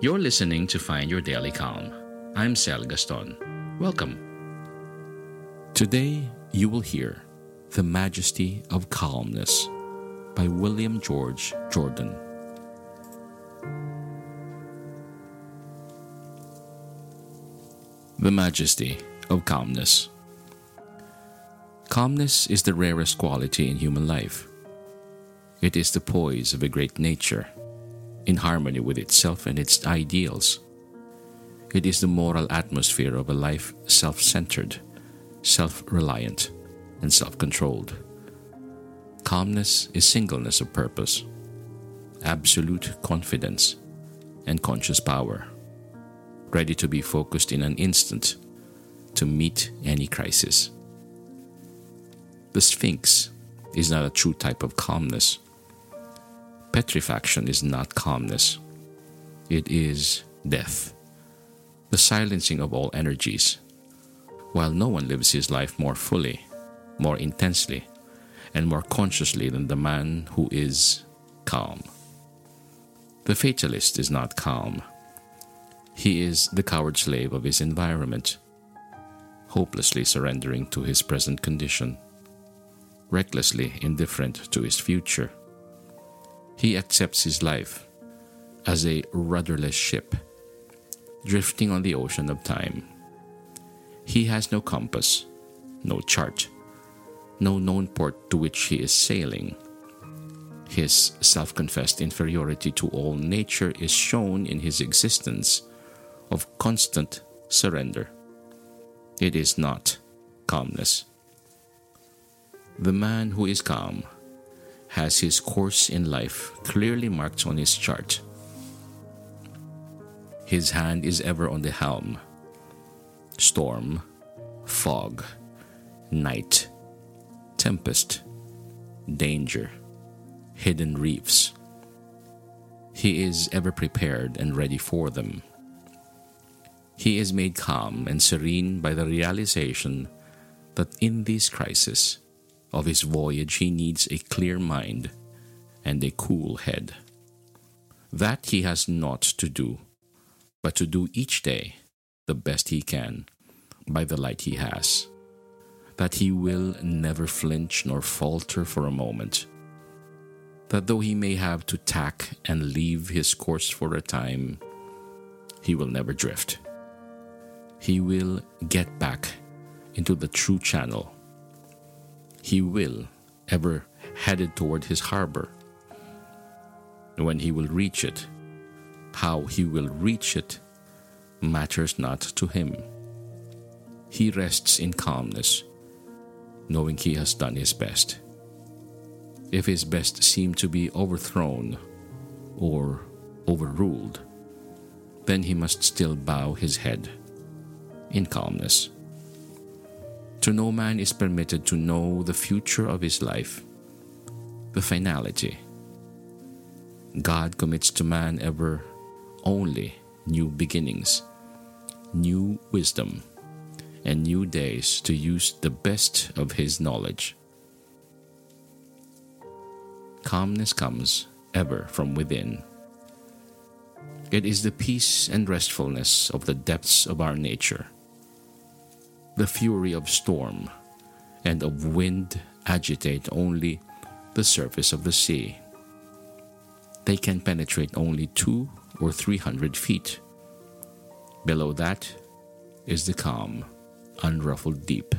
You're listening to Find Your Daily Calm. I'm Sel Gaston. Welcome. Today, you will hear The Majesty of Calmness by William George Jordan. The Majesty of Calmness. Calmness is the rarest quality in human life. It is the poise of a great nature in harmony with itself and its ideals. It is the moral atmosphere of a life self centered, self reliant, and self controlled. Calmness is singleness of purpose, absolute confidence, and conscious power, ready to be focused in an instant to meet any crisis. The Sphinx is not a true type of calmness Petrifaction is not calmness, it is death, the silencing of all energies. While no one lives his life more fully, more intensely, and more consciously than the man who is calm. The fatalist is not calm. He is the coward slave of his environment, hopelessly surrendering to his present condition, recklessly indifferent to his future he accepts his life as a rudderless ship drifting on the ocean of time. He has no compass, no chart, no known port to which he is sailing. His self confessed inferiority to all nature is shown in his existence of constant surrender. It is not calmness. The man who is calm has his course in life clearly marked on his chart. His hand is ever on the helm. Storm, fog, night, tempest, danger, hidden reefs. He is ever prepared and ready for them. He is made calm and serene by the realization that in these crises, of his voyage, he needs a clear mind and a cool head. That he has not to do, but to do each day the best he can by the light he has. That he will never flinch nor falter for a moment. That though he may have to tack and leave his course for a time, he will never drift. He will get back into the true channel he will ever headed toward his harbor. When he will reach it, how he will reach it matters not to him. He rests in calmness, knowing he has done his best. If his best seem to be overthrown or overruled, then he must still bow his head in calmness. To no man is permitted to know the future of his life, the finality. God commits to man ever only new beginnings, new wisdom and new days to use the best of His knowledge. Calmness comes ever from within. It is the peace and restfulness of the depths of our nature. The fury of storm and of wind agitate only the surface of the sea. They can penetrate only two or three hundred feet. Below that is the calm, unruffled deep.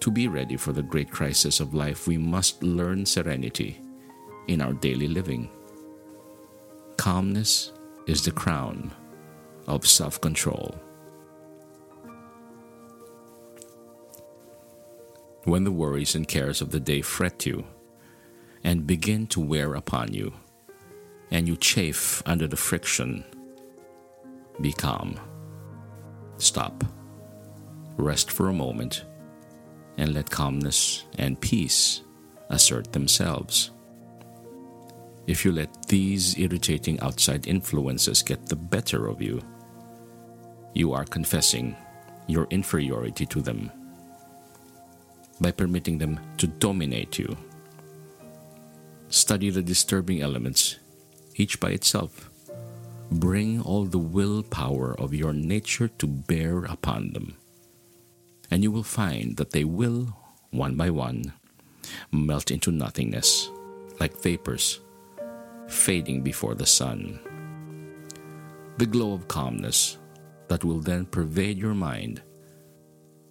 To be ready for the great crisis of life, we must learn serenity in our daily living. Calmness is the crown of self control. When the worries and cares of the day fret you and begin to wear upon you, and you chafe under the friction, be calm. Stop. Rest for a moment and let calmness and peace assert themselves. If you let these irritating outside influences get the better of you, you are confessing your inferiority to them by permitting them to dominate you. Study the disturbing elements, each by itself. Bring all the willpower of your nature to bear upon them, and you will find that they will, one by one, melt into nothingness like vapors fading before the sun. The glow of calmness that will then pervade your mind,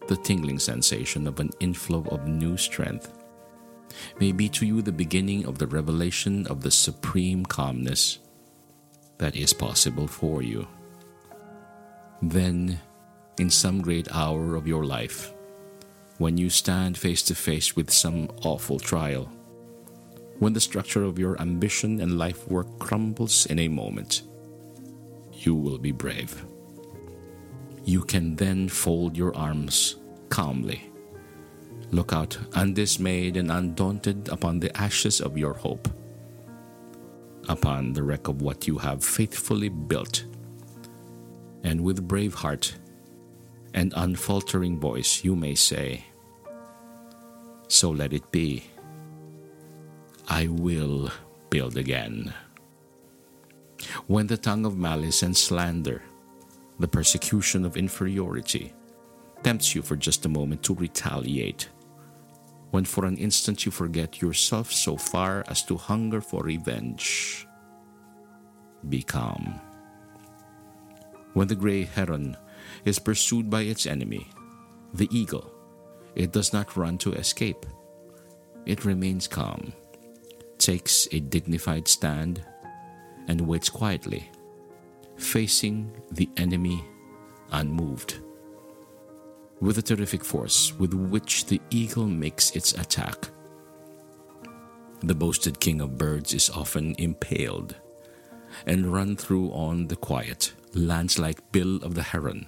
the tingling sensation of an inflow of new strength, may be to you the beginning of the revelation of the supreme calmness that is possible for you. Then, in some great hour of your life, when you stand face to face with some awful trial, when the structure of your ambition and life work crumbles in a moment, you will be brave. You can then fold your arms calmly, look out undismayed and undaunted upon the ashes of your hope, upon the wreck of what you have faithfully built, and with brave heart and unfaltering voice you may say, So let it be. I will build again. When the tongue of malice and slander, the persecution of inferiority, tempts you for just a moment to retaliate, when for an instant you forget yourself so far as to hunger for revenge, be calm. When the gray heron is pursued by its enemy, the eagle, it does not run to escape. It remains calm takes a dignified stand and waits quietly, facing the enemy unmoved. With the terrific force with which the eagle makes its attack, the boasted king of birds is often impaled and run through on the quiet, lance like bill of the heron.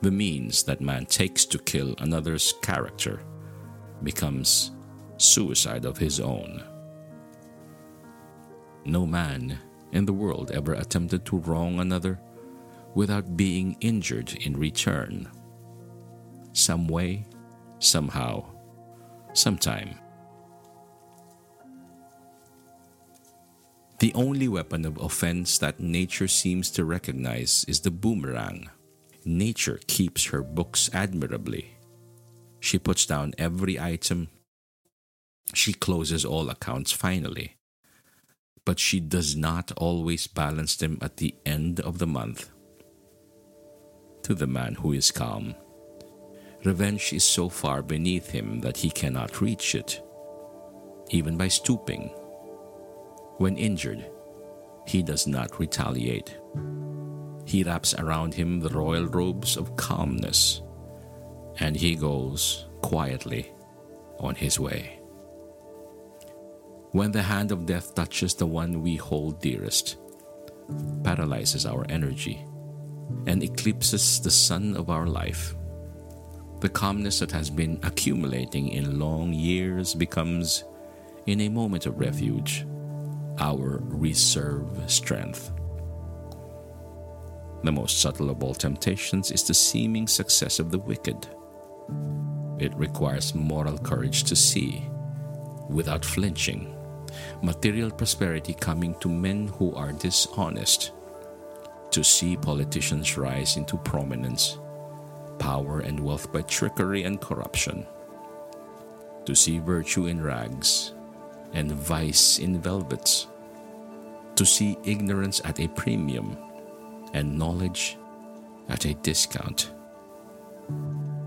The means that man takes to kill another's character becomes suicide of his own. No man in the world ever attempted to wrong another without being injured in return. Some way, somehow, sometime. The only weapon of offense that nature seems to recognize is the boomerang. Nature keeps her books admirably. She puts down every item she closes all accounts finally. But she does not always balance them at the end of the month. To the man who is calm, revenge is so far beneath him that he cannot reach it, even by stooping. When injured, he does not retaliate. He wraps around him the royal robes of calmness, and he goes quietly on his way. When the hand of death touches the one we hold dearest, paralyzes our energy, and eclipses the sun of our life, the calmness that has been accumulating in long years becomes, in a moment of refuge, our reserve strength. The most subtle of all temptations is the seeming success of the wicked. It requires moral courage to see, without flinching, material prosperity coming to men who are dishonest, to see politicians rise into prominence, power, and wealth by trickery and corruption, to see virtue in rags and vice in velvets, to see ignorance at a premium and knowledge at a discount.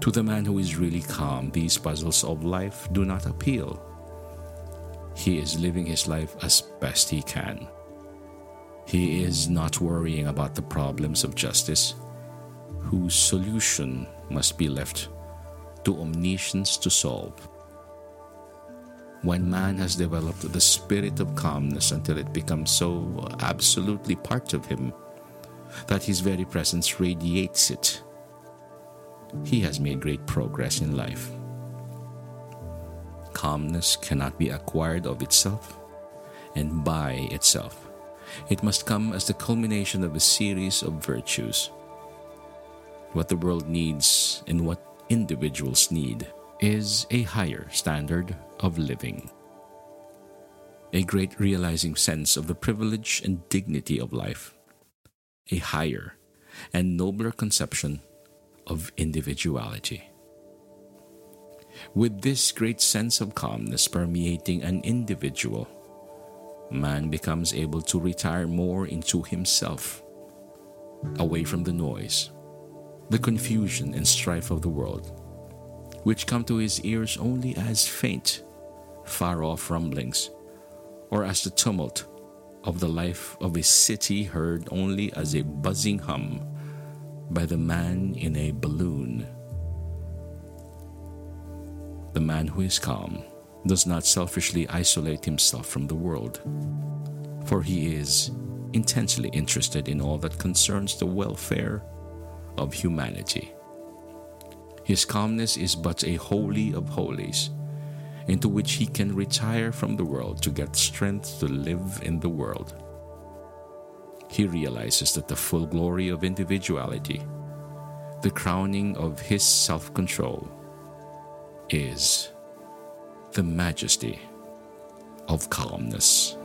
To the man who is really calm, these puzzles of life do not appeal. He is living his life as best he can. He is not worrying about the problems of justice, whose solution must be left to omniscience to solve. When man has developed the spirit of calmness until it becomes so absolutely part of him that his very presence radiates it, he has made great progress in life. Calmness cannot be acquired of itself and by itself. It must come as the culmination of a series of virtues. What the world needs and what individuals need is a higher standard of living. A great realizing sense of the privilege and dignity of life. A higher and nobler conception of individuality. With this great sense of calmness permeating an individual, man becomes able to retire more into himself, away from the noise, the confusion and strife of the world, which come to his ears only as faint, far off rumblings, or as the tumult of the life of a city heard only as a buzzing hum by the man in a balloon. The man who is calm does not selfishly isolate himself from the world, for he is intensely interested in all that concerns the welfare of humanity. His calmness is but a holy of holies, into which he can retire from the world to get strength to live in the world. He realizes that the full glory of individuality, the crowning of his self control, is the majesty of calmness.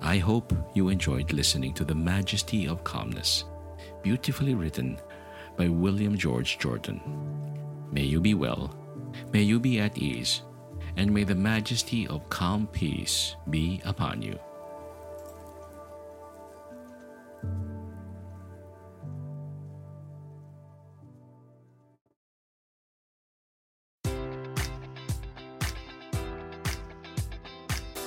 I hope you enjoyed listening to The Majesty of Calmness, beautifully written by William George Jordan. May you be well, may you be at ease, and may the majesty of calm peace be upon you.